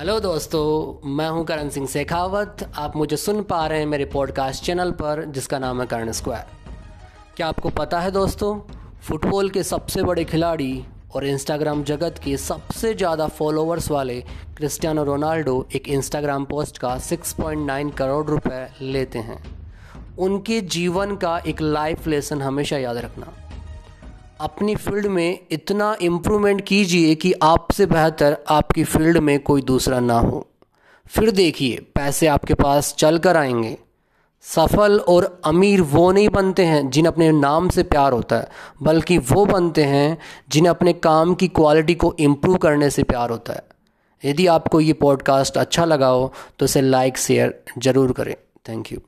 Hello दोस्तों, मैं हूँ करण सिंह शेखावत। आप मुझे सुन पा रहे हैं मेरे पॉडकास्ट चैनल पर, जिसका नाम है करण स्क्वायर क्या आपको पता है दोस्तों फुटबॉल के सबसे बड़े खिलाड़ी और इंस्टाग्राम जगत के सबसे ज़्यादा फॉलोअर्स वाले क्रिस्टियानो रोनाल्डो एक इंस्टाग्राम पोस्ट का 6.9 करोड़ रुपए लेते हैं। उनके जीवन का एक लाइफ लेसन हमेशा याद रखना। अपनी फ़ील्ड में इतना इम्प्रूवमेंट कीजिए कि आपसे बेहतर आपकी फ़ील्ड में कोई दूसरा ना हो। फिर देखिए, पैसे आपके पास चल कर आएँगे। सफल और अमीर वो नहीं बनते हैं जिन्हें अपने नाम से प्यार होता है, बल्कि वो बनते हैं जिन्हें अपने काम की क्वालिटी को इम्प्रूव करने से प्यार होता है। यदि आपको ये पॉडकास्ट अच्छा लगा हो तो इसे लाइक शेयर ज़रूर करें। Thank you